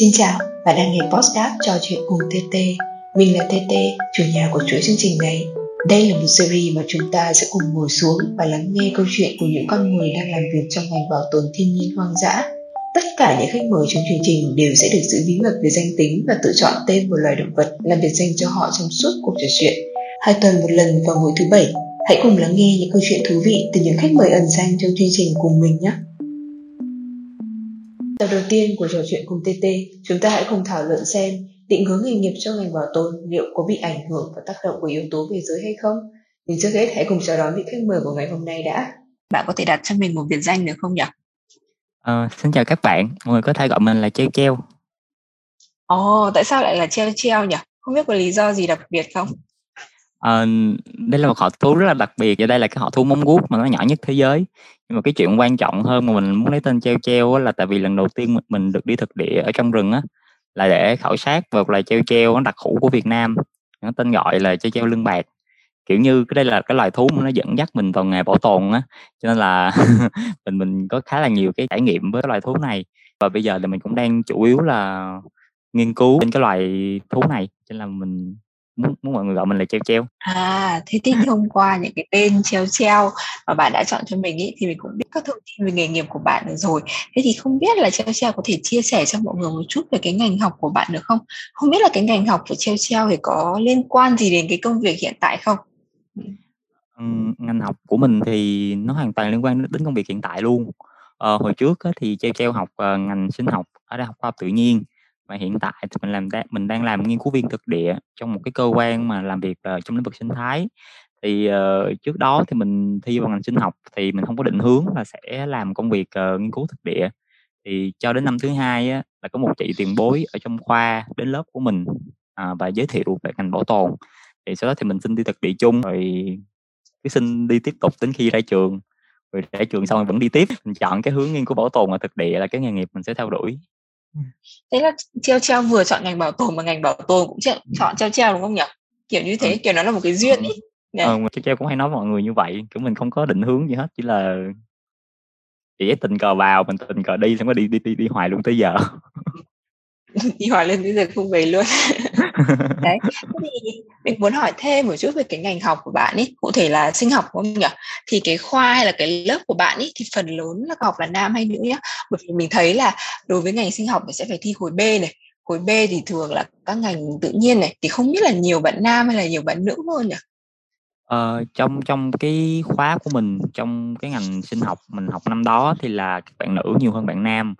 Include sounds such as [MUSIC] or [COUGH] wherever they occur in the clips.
Xin chào, bạn đang nghe podcast trò chuyện cùng TT. Mình là TT, chủ nhà của chuỗi chương trình này. Đây là một series mà chúng ta sẽ cùng ngồi xuống và lắng nghe câu chuyện của những con người đang làm việc trong ngành bảo tồn thiên nhiên hoang dã. Tất cả những khách mời trong chương trình đều sẽ được giữ bí mật về danh tính và tự chọn tên một loài động vật làm biệt danh cho họ trong suốt cuộc trò chuyện. Hai tuần một lần vào mỗi thứ bảy, hãy cùng lắng nghe những câu chuyện thú vị từ những khách mời ẩn danh trong chương trình cùng mình nhé. Tập đầu tiên của trò chuyện cùng TT, chúng ta hãy cùng thảo luận xem định hướng nghề nghiệp cho ngành bảo tồn liệu có bị ảnh hưởng và tác động của yếu tố về giới hay không. Nhưng trước hết hãy cùng chào đón vị khách mời của ngày hôm nay đã. Bạn có thể đặt cho mình một biệt danh được không nhỉ? Ờ, xin chào các bạn, mọi người có thể gọi mình là Treo Treo. Ồ, tại sao lại là treo treo nhỉ? Không biết có lý do gì đặc biệt không? Ờ, đây là một họ thú rất là đặc biệt và đây là cái họ thú móng guốc mà nó nhỏ nhất thế giới. Nhưng mà cái chuyện quan trọng hơn mà mình muốn lấy tên Treo Treo là tại vì lần đầu tiên mình được đi thực địa ở trong rừng á là để khảo sát về loài treo treo nó đặc hữu của Việt Nam. Nó tên gọi là treo treo lưng bạc. Kiểu như cái đây là cái loài thú mà nó dẫn dắt mình vào nghề bảo tồn á, cho nên là [LAUGHS] mình mình có khá là nhiều cái trải nghiệm với cái loài thú này. Và bây giờ thì mình cũng đang chủ yếu là nghiên cứu trên cái loài thú này, cho nên là mình muốn muốn mọi người gọi mình là Treo Treo. À, thế thì thông qua những cái tên treo treo mà bạn đã chọn cho mình ý, thì mình cũng biết các thông tin về nghề nghiệp của bạn được rồi. Thế thì không biết là treo treo có thể chia sẻ cho mọi người một chút về cái ngành học của bạn được không? Không biết là cái ngành học của treo treo thì có liên quan gì đến cái công việc hiện tại không? Ngành học của mình thì nó hoàn toàn liên quan đến công việc hiện tại luôn. Ờ, hồi trước thì Treo Treo học ờ, ngành sinh học ở Đại học Khoa học Tự nhiên và hiện tại thì mình làm đang mình đang làm nghiên cứu viên thực địa trong một cái cơ quan mà làm việc uh, trong lĩnh vực sinh thái. Thì uh, trước đó thì mình thi vào ngành sinh học thì mình không có định hướng là sẽ làm công việc uh, nghiên cứu thực địa. Thì cho đến năm thứ hai á, là có một chị tiền bối ở trong khoa đến lớp của mình uh, và giới thiệu về ngành bảo tồn. Thì sau đó thì mình xin đi thực địa chung rồi cứ xin đi tiếp tục đến khi ra trường rồi ra trường xong rồi vẫn đi tiếp mình chọn cái hướng nghiên cứu bảo tồn và thực địa là cái nghề nghiệp mình sẽ theo đuổi Thế là treo treo vừa chọn ngành bảo tồn mà ngành bảo tồn cũng chọn, chọn treo treo đúng không nhỉ? Kiểu như thế, ừ. kiểu nó là một cái duyên ý. Đấy. ờ, treo treo cũng hay nói với mọi người như vậy kiểu mình không có định hướng gì hết chỉ là chỉ tình cờ vào mình tình cờ đi xong có đi đi đi đi hoài luôn tới giờ [LAUGHS] đi hỏi lên bây giờ không về luôn. [LAUGHS] Đấy thì mình muốn hỏi thêm một chút về cái ngành học của bạn ấy cụ thể là sinh học đúng không nhỉ? Thì cái khoa hay là cái lớp của bạn ấy thì phần lớn là học là nam hay nữ nhá? Bởi vì mình thấy là đối với ngành sinh học thì sẽ phải thi khối B này. Khối B thì thường là các ngành tự nhiên này thì không biết là nhiều bạn nam hay là nhiều bạn nữ hơn nhỉ? Ờ, trong trong cái khóa của mình trong cái ngành sinh học mình học năm đó thì là các bạn nữ nhiều hơn bạn nam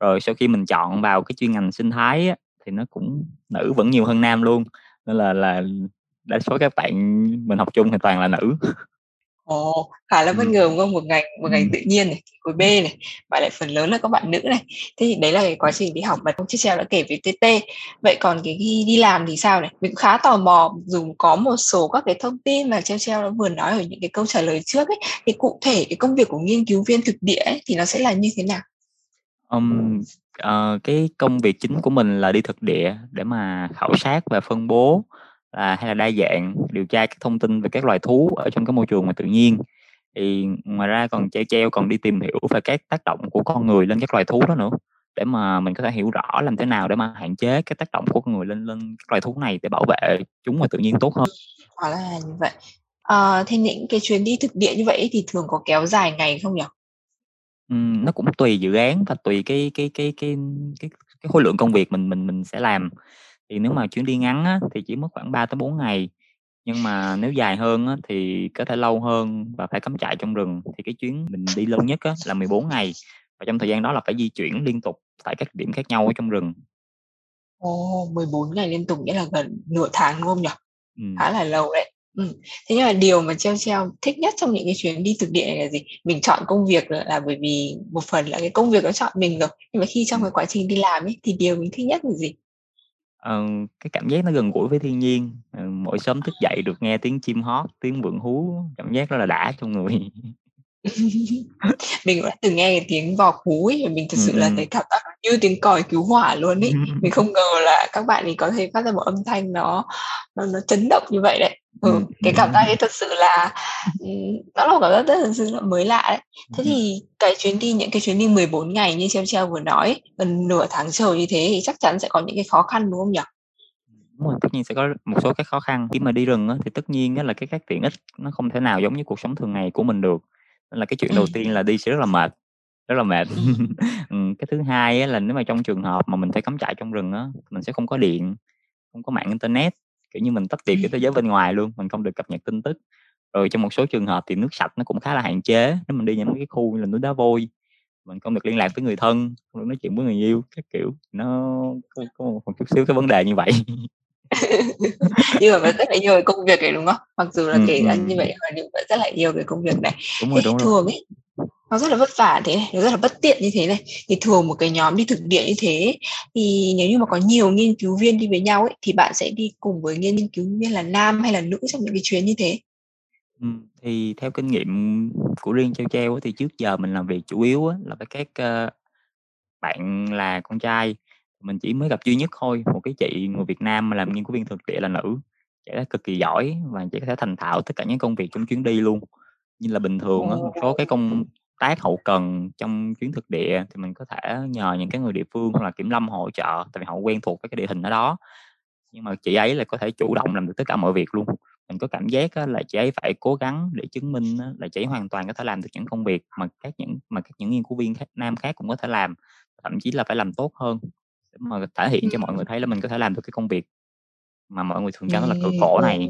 rồi sau khi mình chọn vào cái chuyên ngành sinh thái á, thì nó cũng nữ vẫn nhiều hơn nam luôn nên là là đa số các bạn mình học chung thì toàn là nữ Ồ, khá là bất ngờ, đúng không? Một ngành một ngành tự nhiên này, khối B này, và lại phần lớn là các bạn nữ này. Thế thì đấy là cái quá trình đi học mà ông Chiết Treo đã kể về TT. Vậy còn cái khi đi làm thì sao này? Mình cũng khá tò mò dù có một số các cái thông tin mà Treo Treo đã vừa nói ở những cái câu trả lời trước ấy, thì cụ thể cái công việc của nghiên cứu viên thực địa ấy, thì nó sẽ là như thế nào? Ừm, ờ, cái công việc chính của mình là đi thực địa để mà khảo sát và phân bố là hay là đa dạng điều tra các thông tin về các loài thú ở trong cái môi trường mà tự nhiên. Thì ngoài ra còn Treo Treo còn đi tìm hiểu về các tác động của con người lên các loài thú đó nữa, để mà mình có thể hiểu rõ làm thế nào để mà hạn chế cái tác động của con người lên lên các loài thú này để bảo vệ chúng và tự nhiên tốt hơn. Hóa ra là như vậy. Ờ, thế những cái chuyến đi thực địa như vậy thì thường có kéo dài ngày không nhỉ? Ừm, nó cũng tùy dự án và tùy cái cái cái cái cái cái khối lượng công việc mình mình mình sẽ làm. Thì nếu mà chuyến đi ngắn á, thì chỉ mất khoảng 3 tới 4 ngày, nhưng mà nếu dài hơn á, thì có thể lâu hơn và phải cắm trại trong rừng. Thì cái chuyến mình đi lâu nhất á, là 14 ngày và trong thời gian đó là phải di chuyển liên tục tại các điểm khác nhau ở trong rừng. Ồ, 14 ngày liên tục nghĩa là gần nửa tháng đúng không nhỉ? Ừm. Khá là lâu đấy. Ừm. Thế nhưng mà điều mà Treo Treo thích nhất trong những cái chuyến đi thực địa này là gì? Mình chọn công việc là, bởi vì một phần là cái công việc nó chọn mình rồi. Nhưng mà khi trong Ừm. cái quá trình đi làm ấy thì điều mình thích nhất là gì? Ờ, cái cảm giác nó gần gũi với thiên nhiên, ờ, mỗi sớm thức dậy được nghe tiếng chim hót, tiếng vượn hú, cảm giác rất là đã trong người. [LAUGHS] mình đã từng nghe cái tiếng vò cú ấy và mình thực sự ừ. là thấy cảm giác như tiếng còi cứu hỏa luôn ấy [LAUGHS] mình không ngờ là các bạn ấy có thể phát ra một âm thanh nó nó, nó chấn động như vậy đấy ừ, cái cảm giác ấy thật sự là [LAUGHS] nó là một cảm giác rất là mới lạ đấy thế thì cái chuyến đi những cái chuyến đi 14 ngày như treo treo vừa nói gần nửa tháng trời như thế thì chắc chắn sẽ có những cái khó khăn đúng không nhỉ Đúng rồi, tất nhiên sẽ có một số cái khó khăn. Khi mà đi rừng á, thì tất nhiên á là cái các tiện ích nó không thể nào giống như cuộc sống thường ngày của mình được. Nên là cái chuyện đầu tiên là đi sẽ rất là mệt, rất là mệt. [LAUGHS] [LAUGHS] Cái thứ hai á là nếu mà trong trường hợp mà mình phải cắm trại trong rừng á, mình sẽ không có điện, không có mạng internet, kiểu như, mình tách biệt cái thế giới bên ngoài luôn, mình không được cập nhật tin tức. Rồi trong một số trường hợp thì nước sạch nó cũng khá là hạn chế, nếu mình đi những cái khu như là núi Đá Vôi, mình không được liên lạc với người thân, không được nói chuyện với người yêu, các kiểu, nó có có một chút xíu cái vấn đề như vậy. [LAUGHS] nhưng mà vẫn rất là nhiều cái công việc này đúng không? Mặc dù là ừ, kể ra ừ. như vậy mà nhưng vẫn rất là nhiều cái công việc này. Đúng rồi, đúng thường ấy nó rất là vất vả thế này nó rất là bất tiện như thế này. Thì thường một cái nhóm đi thực địa như thế thì nếu như mà có nhiều nghiên cứu viên đi với nhau ấy thì bạn sẽ đi cùng với nghiên cứu viên là nam hay là nữ trong những cái chuyến như thế? Ừ, thì theo kinh nghiệm của riêng treo treo thì trước giờ mình làm việc chủ yếu là với các uh, bạn là con trai mình chỉ mới gặp duy nhất thôi, một cái chị người Việt Nam mà làm nghiên cứu viên thực địa là nữ. Chị ấy cực kỳ giỏi và chị có thể thành thạo tất cả những công việc trong chuyến đi luôn. Như là bình thường một số cái công tác hậu cần trong chuyến thực địa thì mình có thể nhờ những cái người địa phương hoặc là kiểm lâm hỗ trợ, tại vì họ quen thuộc với cái địa hình ở đó. Nhưng mà chị ấy là có thể chủ động làm được tất cả mọi việc luôn. Mình có cảm giác là chị ấy phải cố gắng để chứng minh là chị ấy hoàn toàn có thể làm được những công việc mà các những mà các những nghiên cứu viên khác nam khác cũng có thể làm, thậm chí là phải làm tốt hơn mà thể hiện cho mọi người thấy là mình có thể làm được cái công việc mà mọi người thường cho nó là cực khổ này.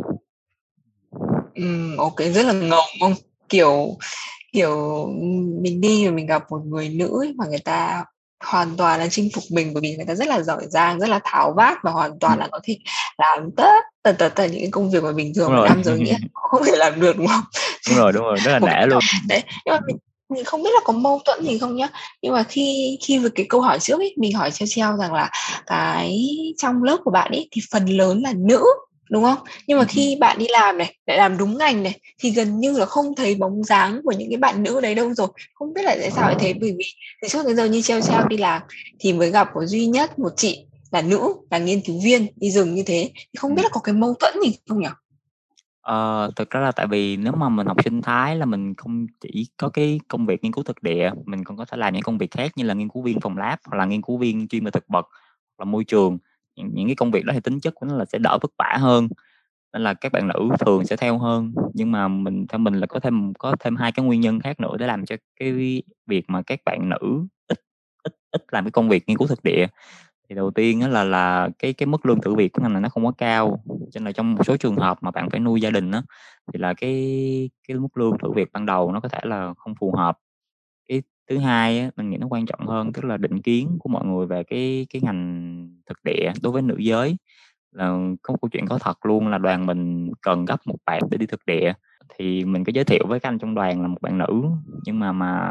Ừm, OK, rất là ngầu, không? Kiểu kiểu, mình đi và mình gặp một người nữ ấy mà người ta hoàn toàn là chinh phục mình bởi vì người ta rất là giỏi giang, rất là tháo vát và hoàn toàn là có thể làm tất tần tật tật những công việc mà bình thường nam giới nghĩ không thể làm được, đúng không? Đúng rồi, đúng rồi, rất là nể luôn. Đấy, nhưng mà mình mình không biết là có mâu thuẫn gì không nhá. Nhưng mà khi khi với cái câu hỏi trước ấy mình hỏi treo treo rằng là cái trong lớp của bạn ấy thì phần lớn là nữ đúng không? Nhưng mà khi bạn đi làm này lại làm đúng ngành này thì gần như là không thấy bóng dáng của những cái bạn nữ đấy đâu rồi. Không biết là tại sao lại thế? Bởi vì từ trước đến giờ như treo treo đi làm thì mới gặp có duy nhất một chị là nữ là nghiên cứu viên đi rừng như thế. Thì không biết là có cái mâu thuẫn gì không nhỉ Ờ, thực ra là tại vì nếu mà mình học sinh thái là mình không chỉ có cái công việc nghiên cứu thực địa, mình còn có thể làm những công việc khác như là nghiên cứu viên phòng lab hoặc là nghiên cứu viên chuyên về thực vật hoặc là môi trường. Những những cái công việc đó thì tính chất của nó là sẽ đỡ vất vả hơn, nên là các bạn nữ thường sẽ theo hơn. Nhưng mà mình theo mình là có thêm có thêm hai cái nguyên nhân khác nữa để làm cho cái việc mà các bạn nữ ít ít ít làm cái công việc nghiên cứu thực địa. Thì đầu tiên đó là là cái cái mức lương thử việc của ngành này nó không có cao, cho nên là trong một số trường hợp mà bạn phải nuôi gia đình đó thì là cái cái mức lương thử việc ban đầu nó có thể là không phù hợp. Cái thứ hai á, mình nghĩ nó quan trọng hơn, tức là định kiến của mọi người về cái cái ngành thực địa đối với nữ giới. Là có một câu chuyện có thật luôn là đoàn mình cần gấp một bạn để đi thực địa, thì mình có giới thiệu với các anh trong đoàn là một bạn nữ, nhưng mà mà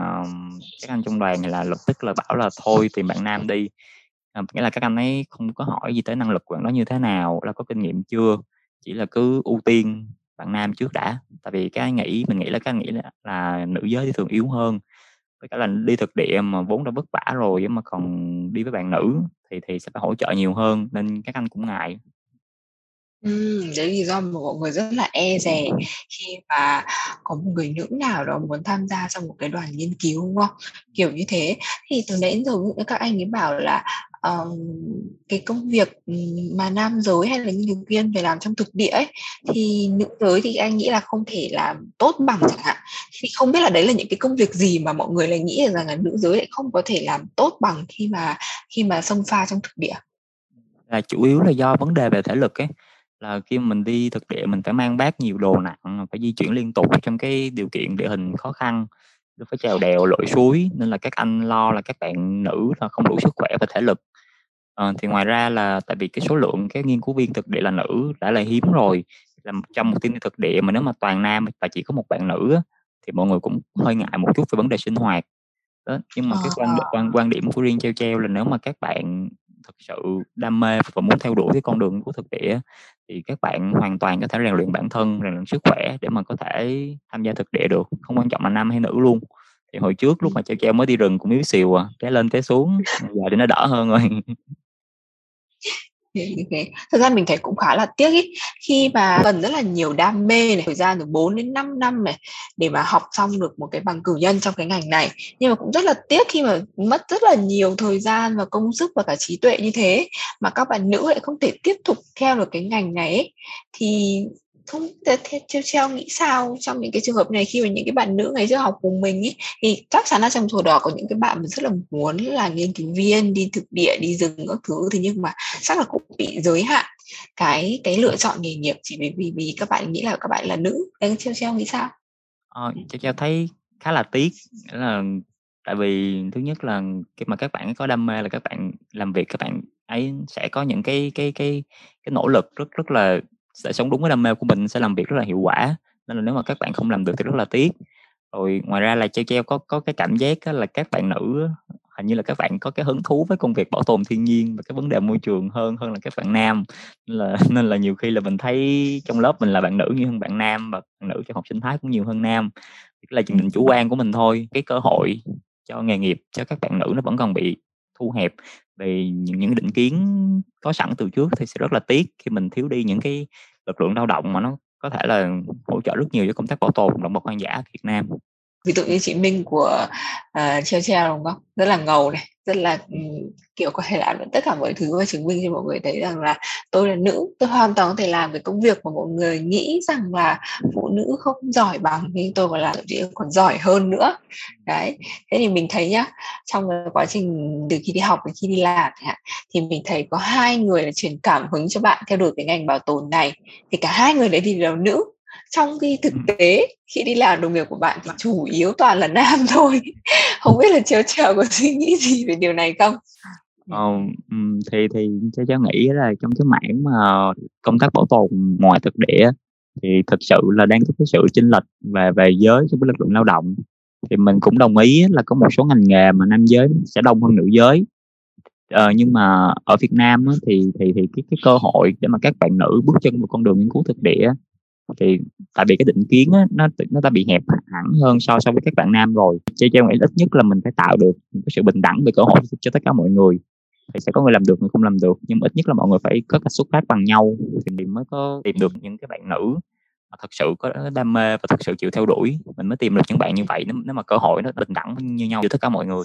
các anh trong đoàn thì là lập tức là bảo là thôi tìm bạn nam đi. À, nghĩa là các anh ấy không có hỏi gì tới năng lực của bạn đó như thế nào, là có kinh nghiệm chưa, chỉ là cứ ưu tiên bạn nam trước đã. Tại vì cái nghĩ mình nghĩ là cái nghĩ là là nữ giới thì thường yếu hơn, với cả là đi thực địa mà vốn đã vất vả rồi mà còn đi với bạn nữ thì thì sẽ phải hỗ trợ nhiều hơn, nên các anh cũng ngại. Ừ, đấy lý do mà mọi người rất là e dè khi mà có một người nữ nào đó muốn tham gia trong một cái đoàn nghiên cứu, đúng không? Kiểu như thế. Thì từ nãy đến giờ các anh ấy bảo là, cái công việc, mà nam giới hay là nghiên cứu viên phải làm trong thực địa ấy, thì nữ giới thì anh nghĩ là không thể làm tốt bằng chẳng hạn. Thì không biết là đấy là những cái công việc gì mà mọi người lại nghĩ rằng là nữ giới lại không có thể làm tốt bằng khi mà khi mà xông pha trong thực địa? Là chủ yếu là do vấn đề về thể lực ấy là khi mình đi thực địa mình phải mang bác nhiều đồ nặng, phải di chuyển liên tục trong cái điều kiện địa hình khó khăn, phải trèo đèo, lội suối nên là các anh lo là các bạn nữ là không đủ sức khỏe và thể lực. Ờ, thì ngoài ra là tại vì cái số lượng các nghiên cứu viên thực địa là nữ đã là hiếm rồi, là trong một team thực địa mà nếu mà toàn nam và chỉ có một bạn nữ thì mọi người cũng hơi ngại một chút về vấn đề sinh hoạt. Đó, nhưng mà cái quan quan quan điểm của riêng treo treo là nếu mà các bạn thực sự đam mê và muốn theo đuổi cái con đường của thực địa thì các bạn hoàn toàn có thể rèn luyện bản thân rèn luyện sức khỏe để mà có thể tham gia thực địa được không quan trọng là nam hay nữ luôn. Thì hồi trước lúc mà treo treo mới đi rừng cũng yếu xìu à cái lên cái xuống giờ thì nó đỡ hơn rồi thực ra mình thấy cũng khá là tiếc ý. Khi mà cần rất là nhiều đam mê này, thời gian từ 4 đến 5 năm này, để mà học xong được một cái bằng cử nhân trong cái ngành này. Nhưng mà cũng rất là tiếc khi mà mất rất là nhiều thời gian và công sức và cả trí tuệ như thế, mà các bạn nữ lại không thể tiếp tục theo được cái ngành này ấy. thì không theo theo nghĩ sao? Trong những cái trường hợp này khi mà những cái bạn nữ ngày trước học cùng mình ý, thì chắc chắn là trong sổ đỏ có những cái bạn mà rất là muốn là nghiên cứu viên đi thực địa đi rừng các thứ. Thì nhưng mà chắc là cũng bị giới hạn cái cái lựa chọn nghề nghiệp chỉ vì vì, vì các bạn nghĩ là các bạn là nữ. Anh theo theo nghĩ sao? Ờ, treo treo thấy khá là tiếc là tại vì thứ nhất là khi mà các bạn có đam mê là các bạn làm việc các bạn ấy sẽ có những cái cái cái cái nỗ lực rất rất là sẽ sống đúng với đam mê của mình sẽ làm việc rất là hiệu quả. Nên là nếu mà các bạn không làm được thì rất là tiếc. Rồi ngoài ra là treo treo có có cái cảm giác là các bạn nữ hình như là các bạn có cái hứng thú với công việc bảo tồn thiên nhiên và cái vấn đề môi trường hơn hơn là các bạn nam. Nên là [LAUGHS] nên là nhiều khi là mình thấy trong lớp mình là bạn nữ nhiều hơn bạn nam và bạn nữ trong học sinh thái cũng nhiều hơn nam. Thì là chuyện định chủ quan của mình thôi cái cơ hội cho nghề nghiệp cho các bạn nữ nó vẫn còn bị thu hẹp về những những định kiến có sẵn từ trước thì sẽ rất là tiếc khi mình thiếu đi những cái lực lượng lao động mà nó có thể là hỗ trợ rất nhiều cho công tác bảo tồn động vật hoang dã Việt Nam. Ví dụ như chị Minh của uh, treo treo đúng không? Rất là ngầu này rất là ừ, kiểu, có thể làm được tất cả mọi thứ và chứng minh cho mọi người thấy rằng là tôi là nữ, tôi hoàn toàn có thể làm cái công việc mà mọi người nghĩ rằng là phụ nữ không giỏi bằng, nhưng tôi còn làm chị còn giỏi hơn nữa. Đấy, thế thì mình thấy nhá, trong cái quá trình từ khi đi học đến khi đi làm thì mình thấy có hai người là truyền cảm hứng cho bạn theo đuổi cái ngành bảo tồn này, thì cả hai người đấy thì đều nữ trong khi thực tế khi đi làm đồng nghiệp của bạn thì chủ yếu toàn là nam [LAUGHS] thôi. Không biết là treo treo có suy nghĩ gì về điều này không? Ờ, thì thì cháu cháu nghĩ là trong cái mảng mà công tác bảo tồn ngoài thực địa thì thực sự là đang có cái sự chênh lệch về về giới trong cái lực lượng lao động. Thì mình cũng đồng ý là có một số ngành nghề mà nam giới sẽ đông hơn nữ giới. Ờ, nhưng mà ở Việt Nam á, thì thì thì cái cái cơ hội để mà các bạn nữ bước chân vào con đường nghiên cứu thực địa thì tại vì cái định kiến á, nó nó đã bị hẹp hẳn hơn so so với các bạn nam rồi. Cho cho nghĩ ít nhất là mình phải tạo được cái sự bình đẳng về cơ hội cho tất cả mọi người. Thì sẽ có người làm được người không làm được. Nhưng ít nhất là mọi người phải có cách xuất phát bằng nhau thì mình mới có tìm được những cái bạn nữ mà thật sự có đam mê và thật sự chịu theo đuổi. Mình mới tìm được những bạn như vậy nếu, nếu mà cơ hội nó bình đẳng như nhau giữa tất cả mọi người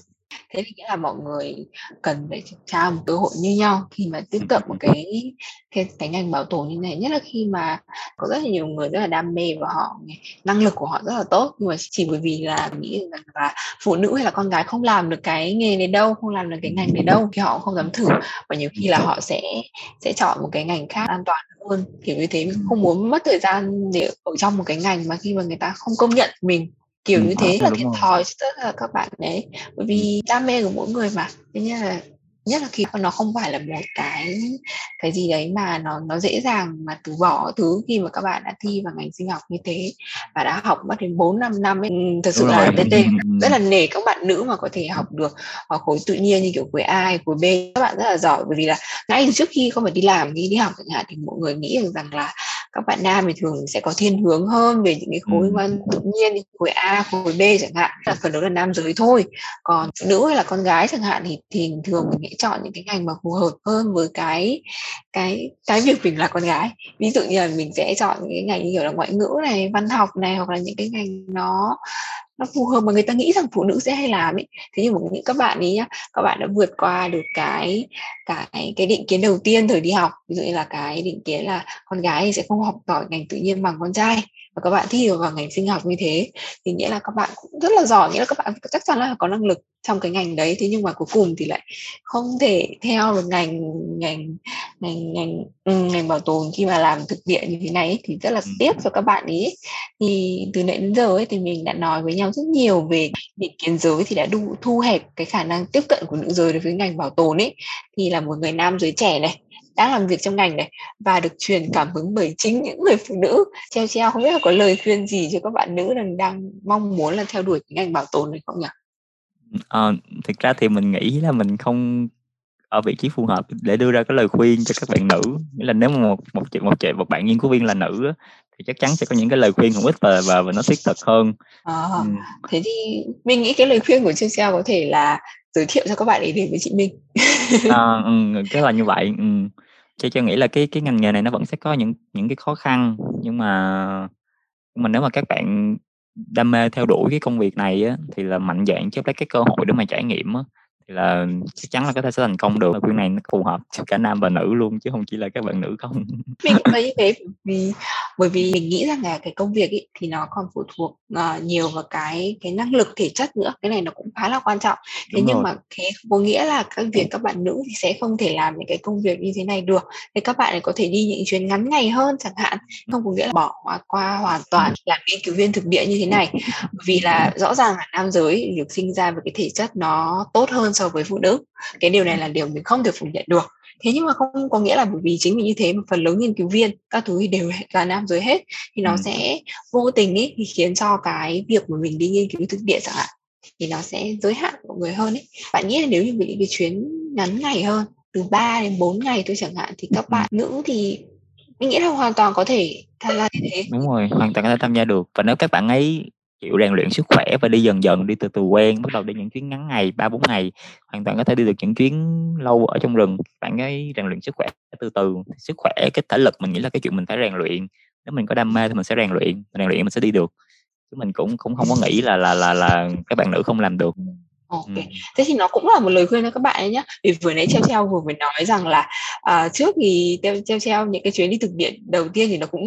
thế thì nghĩa là mọi người cần phải trao một cơ hội như nhau khi mà tiếp cận một cái cái cái ngành bảo tồn như này nhất là khi mà có rất là nhiều người rất là đam mê và họ năng lực của họ rất là tốt. Nhưng mà chỉ bởi vì là nghĩ rằng là phụ nữ hay là con gái không làm được cái nghề này đâu không làm được cái ngành này đâu thì họ không dám thử. Và nhiều khi là họ sẽ sẽ chọn một cái ngành khác an toàn hơn. Kiểu như thế mình không muốn mất thời gian để ở trong một cái ngành mà khi mà người ta không công nhận mình kiểu ừ, như thế là thiệt thòi tất cả các bạn đấy. Bởi vì đam mê của mỗi người mà. Thế nên là nhất là khi nó không phải là một cái cái gì đấy mà nó nó dễ dàng mà từ bỏ thứ khi mà các bạn đã thi vào ngành sinh học như thế và đã học mất đến 4 năm năm ấy. Thật sự Đúng là TT [LAUGHS] rất là nể các bạn nữ mà có thể học được ở khối tự nhiên như kiểu khối A khối B. Các bạn rất là giỏi bởi vì là ngay trước khi không phải đi làm đi đi học chẳng hạn thì mọi người nghĩ rằng là các bạn nam thì thường sẽ có thiên hướng hơn về những cái khối mà tự nhiên khối A khối B chẳng hạn. Là phần lớn là nam giới thôi. Còn nữ hay là con gái chẳng hạn thì thì thường mình sẽ chọn những cái ngành mà phù hợp hơn với cái cái cái việc mình là con gái. Ví dụ như là mình sẽ chọn những cái ngành như kiểu là ngoại ngữ này văn học này hoặc là những cái ngành nó nó phù hợp mà người ta nghĩ rằng phụ nữ sẽ hay làm ấy thế nhưng mà những các bạn ấy nhá, các bạn đã vượt qua được cái cái cái định kiến đầu tiên thời đi học. Ví dụ như là cái định kiến là con gái thì sẽ không học giỏi ngành tự nhiên bằng con trai và các bạn thi vào ngành sinh học như thế thì nghĩa là các bạn cũng rất là giỏi nghĩa là các bạn chắc chắn là có năng lực trong cái ngành đấy thế nhưng mà cuối cùng thì lại không thể theo được ngành ngành ngành ngành ừ, ngành bảo tồn khi mà làm thực địa như thế này ấy, thì rất là ừ. tiếc cho các bạn ấy thì từ nãy đến giờ ấy thì mình đã nói với nhau rất nhiều về định kiến giới thì đã đủ thu hẹp cái khả năng tiếp cận của nữ giới đối với ngành bảo tồn ấy thì là một người nam giới trẻ này đã làm việc trong ngành này và được truyền cảm hứng bởi chính những người phụ nữ treo treo không biết là có lời khuyên gì cho các bạn nữ đang đang mong muốn là theo đuổi cái ngành bảo tồn này không nhỉ? Ờ, thực ra thì mình nghĩ là mình không ở vị trí phù hợp để đưa ra cái lời khuyên cho các bạn nữ nghĩa là nếu mà một một chị một chị một bạn nghiên cứu viên là nữ thì chắc chắn sẽ có những cái lời khuyên hữu ích và và, và nó thiết thực hơn à, ừ. thế thì mình nghĩ cái lời khuyên của Chelsea có thể là giới thiệu cho các bạn ấy đến với chị Minh à, ừ, cái là như vậy ừ cho cho nghĩ là cái cái ngành nghề này nó vẫn sẽ có những những cái khó khăn nhưng mà nhưng mà nếu mà các bạn đam mê theo đuổi cái công việc này á, thì là mạnh dạn chấp lấy cái cơ hội để mà trải nghiệm á, là chắc chắn là có thể sẽ thành công được. Khuyên này nó phù hợp cho cả nam và nữ luôn chứ không chỉ là các bạn nữ không. [LAUGHS] Mình cũng thấy như thế vì bởi vì mình nghĩ rằng là cái công việc ý, thì nó còn phụ thuộc uh, nhiều vào cái cái năng lực thể chất nữa. Cái này nó cũng khá là quan trọng. Thế Đúng nhưng rồi. mà thế có nghĩa là các việc các bạn nữ thì sẽ không thể làm những cái công việc như thế này được. Thì các bạn có thể đi những chuyến ngắn ngày hơn chẳng hạn. Không có nghĩa là bỏ qua, qua hoàn toàn làm nghiên cứu viên thực địa như thế này. Vì là rõ ràng là nam giới được sinh ra với cái thể chất nó tốt hơn so với phụ nữ. Cái điều này là điều mình không thể phủ nhận được. Thế nhưng mà không có nghĩa là bởi vì chính vì như thế mà phần lớn nghiên cứu viên các thứ đều là nam giới hết thì nó ừ. sẽ vô tình ý thì khiến cho cái việc mà mình đi nghiên cứu thực địa chẳng hạn thì nó sẽ giới hạn của người hơn ấy. Bạn nghĩ là nếu như mình đi cái chuyến ngắn ngày hơn từ 3 đến 4 ngày thôi chẳng hạn thì các bạn nữ thì mình nghĩ là hoàn toàn có thể tham gia như thế. Đúng rồi hoàn toàn có thể tham gia được. Và nếu các bạn ấy chịu rèn luyện sức khỏe và đi dần dần đi từ từ quen bắt đầu đi những chuyến ngắn ngày ba bốn ngày hoàn toàn có thể đi được những chuyến lâu ở trong rừng. Bạn ấy rèn luyện sức khỏe từ từ sức khỏe cái thể lực mình nghĩ là cái chuyện mình phải rèn luyện. Nếu mình có đam mê thì mình sẽ rèn luyện rèn luyện mình sẽ đi được. Chứ mình cũng cũng không có nghĩ là là là là các bạn nữ không làm được. Ok, ừ. thế thì nó cũng là một lời khuyên cho các bạn ấy nhé. Vì vừa nãy treo treo vừa mới nói rằng là uh, trước thì treo treo những cái chuyến đi thực địa đầu tiên thì nó cũng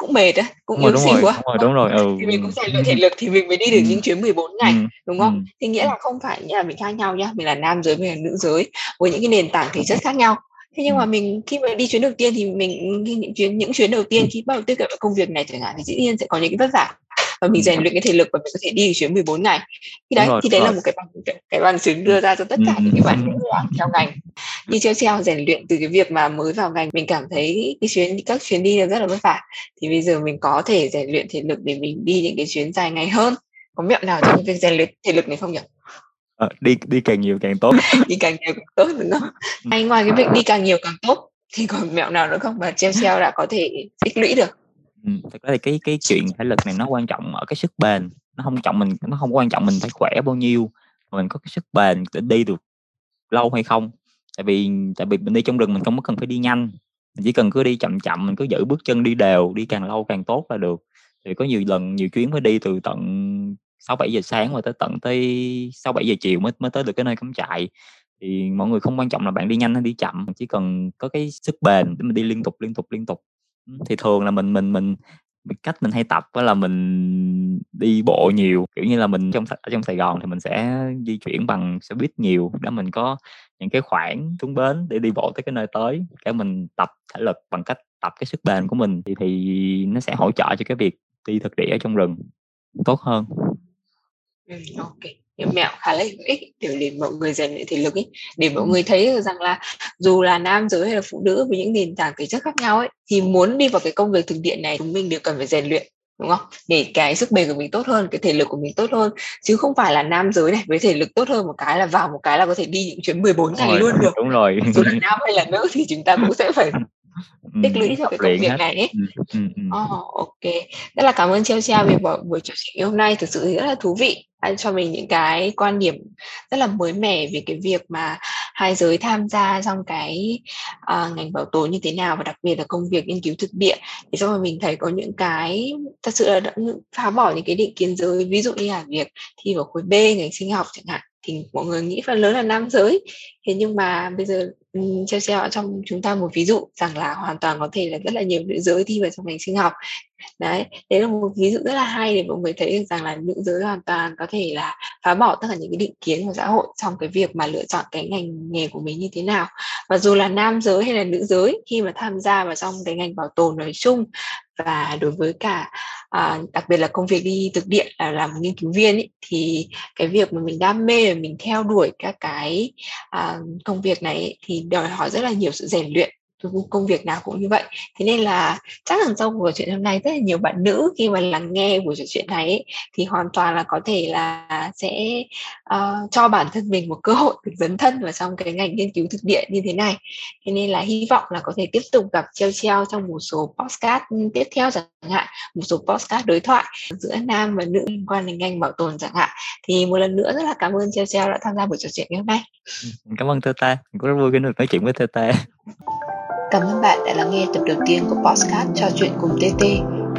cũng mệt á cũng yếu xìu quá đúng rồi, đúng rồi ừ. thì mình cũng rèn luyện thể lực thì mình mới đi được ừ. những chuyến 14 ngày ừ. đúng không ừ. thì nghĩa là không phải như là mình khác nhau nhá mình là nam giới mình là nữ giới với những cái nền tảng thể chất khác nhau thế nhưng mà mình khi mà đi chuyến đầu tiên thì mình những chuyến những chuyến đầu tiên khi bắt đầu tiếp cận công việc này chẳng hạn thì dĩ nhiên sẽ có những cái vất vả và mình rèn luyện cái thể lực và mình có thể đi chuyến 14 ngày. Thì đấy rồi, thì đấy rồi. là một cái bằng cái bằng chứng đưa ra cho tất cả những cái bạn [LAUGHS] làm theo ngành. Như treo treo rèn luyện từ cái việc mà mới vào ngành mình cảm thấy cái chuyến các chuyến đi rất là vất vả. Thì bây giờ mình có thể rèn luyện thể lực để mình đi những cái chuyến dài ngày hơn. Có mẹo nào trong việc rèn luyện thể lực này không nhỉ? À, đi đi càng nhiều càng tốt. [LAUGHS] Đi càng nhiều càng tốt đúng không? Hay ngoài cái việc đi càng nhiều càng tốt thì còn mẹo nào nữa không? Mà treo treo đã có thể tích lũy được Ừm, thực ra thì cái cái chuyện thể lực này nó quan trọng ở cái sức bền, nó không trọng mình nó không quan trọng mình phải khỏe bao nhiêu, mà mình có cái sức bền để đi được lâu hay không. Tại vì tại vì mình đi trong rừng mình không có cần phải đi nhanh, mình chỉ cần cứ đi chậm chậm, mình cứ giữ bước chân đi đều, đi càng lâu càng tốt là được. Thì có nhiều lần, nhiều chuyến mới đi từ tận sáu bảy giờ sáng mà tới tận tới sáu bảy giờ chiều mới mới tới được cái nơi cắm trại. Thì mọi người không quan trọng là bạn đi nhanh hay đi chậm, chỉ cần có cái sức bền để mình đi liên tục, liên tục, liên tục thì thường là mình mình mình cách mình hay tập đó là mình đi bộ nhiều kiểu như là mình trong ở trong Sài Gòn thì mình sẽ di chuyển bằng xe buýt nhiều. Để mình có những cái khoảng xuống bến để đi bộ tới cái nơi tới để mình tập thể lực bằng cách tập cái sức bền của mình thì thì nó sẽ hỗ trợ cho cái việc đi thực địa ở trong rừng tốt hơn. Ừ, ok những mẹo khá là hữu ích để, để mọi người rèn luyện thể lực ấy. Để mọi người thấy rằng là dù là nam giới hay là phụ nữ với những nền tảng thể chất khác nhau ấy thì muốn đi vào cái công việc thực địa này chúng mình đều cần phải rèn luyện đúng không? Để cái sức bền của mình tốt hơn cái thể lực của mình tốt hơn. Chứ không phải là nam giới này với thể lực tốt hơn một cái là vào một cái là có thể đi những chuyến 14 ngày luôn được. đúng rồi. Dù là [LAUGHS] nam hay là nữ thì chúng ta cũng sẽ phải tích lũy cho cái công việc này ấy. Ừ, ừ, oh, ok. Rất là cảm ơn treo treo vì buổi trò chuyện hôm nay thực sự rất là thú vị anh cho mình những cái quan điểm rất là mới mẻ về cái việc mà hai giới tham gia trong cái uh, ngành bảo tồn như thế nào và đặc biệt là công việc nghiên cứu thực địa. Thì xong rồi mình thấy có những cái thật sự là đã phá bỏ những cái định kiến giới ví dụ như là việc thi vào khối B ngành sinh học chẳng hạn thì mọi người nghĩ phần lớn là nam giới. Thế nhưng mà bây giờ treo treo trong chúng ta một ví dụ rằng là hoàn toàn có thể là rất là nhiều nữ giới thi vào trong ngành sinh học. Đấy đấy là một ví dụ rất là hay để mọi người thấy được rằng là nữ giới hoàn toàn có thể là phá bỏ tất cả những cái định kiến của xã hội trong cái việc mà lựa chọn cái ngành nghề của mình như thế nào. Và dù là nam giới hay là nữ giới khi mà tham gia vào trong cái ngành bảo tồn nói chung và đối với cả à, đặc biệt là công việc đi thực địa là làm nghiên cứu viên ý, thì cái việc mà mình đam mê và mình theo đuổi các cái à, công việc này ý, thì đòi hỏi rất là nhiều sự rèn luyện công việc nào cũng như vậy. Thế nên là chắc rằng sau buổi chuyện hôm nay rất là nhiều bạn nữ khi mà lắng nghe buổi trò chuyện này ấy, thì hoàn toàn là có thể là sẽ uh, cho bản thân mình một cơ hội được dấn thân vào trong cái ngành nghiên cứu thực địa như thế này. Thế nên là hy vọng là có thể tiếp tục gặp treo treo trong một số podcast ừ, tiếp theo chẳng hạn một số podcast đối thoại giữa nam và nữ liên quan đến ngành bảo tồn chẳng hạn. Thì một lần nữa rất là cảm ơn treo treo đã tham gia buổi trò chuyện ngày hôm nay. Ừ, cảm ơn thơ ta cũng rất vui khi được nói chuyện với thơ ta Cảm ơn bạn đã lắng nghe tập đầu tiên của podcast trò chuyện cùng TT.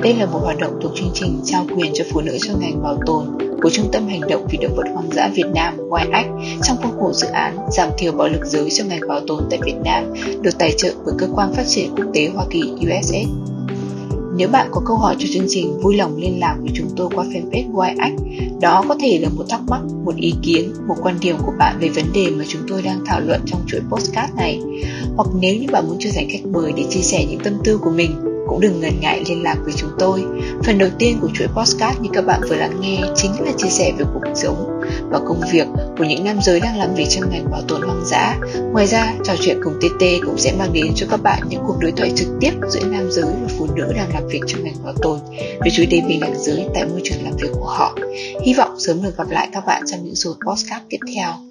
Đây là một hoạt động thuộc chương trình trao quyền cho phụ nữ trong ngành bảo tồn của Trung tâm Hành động vì động vật hoang dã Việt Nam YAC trong khuôn khổ dự án giảm thiểu bạo lực giới trong ngành bảo tồn tại Việt Nam, được tài trợ bởi Cơ quan Phát triển Quốc tế Hoa Kỳ USAID. Nếu bạn có câu hỏi cho chương trình, vui lòng liên lạc với chúng tôi qua fanpage YX. Đó có thể là một thắc mắc, một ý kiến, một quan điểm của bạn về vấn đề mà chúng tôi đang thảo luận trong chuỗi postcard này. Hoặc nếu như bạn muốn chia sẻ khách mời để chia sẻ những tâm tư của mình, cũng đừng ngần ngại liên lạc với chúng tôi. Phần đầu tiên của chuỗi podcast như các bạn vừa lắng nghe chính là chia sẻ về cuộc sống và công việc của những nam giới đang làm việc trong ngành bảo tồn hoang dã. Ngoài ra, trò chuyện cùng TT cũng sẽ mang đến cho các bạn những cuộc đối thoại trực tiếp giữa nam giới và phụ nữ đang làm việc trong ngành bảo tồn về chủ đề bình đẳng giới tại môi trường làm việc của họ. Hy vọng sớm được gặp lại các bạn trong những số podcast tiếp theo.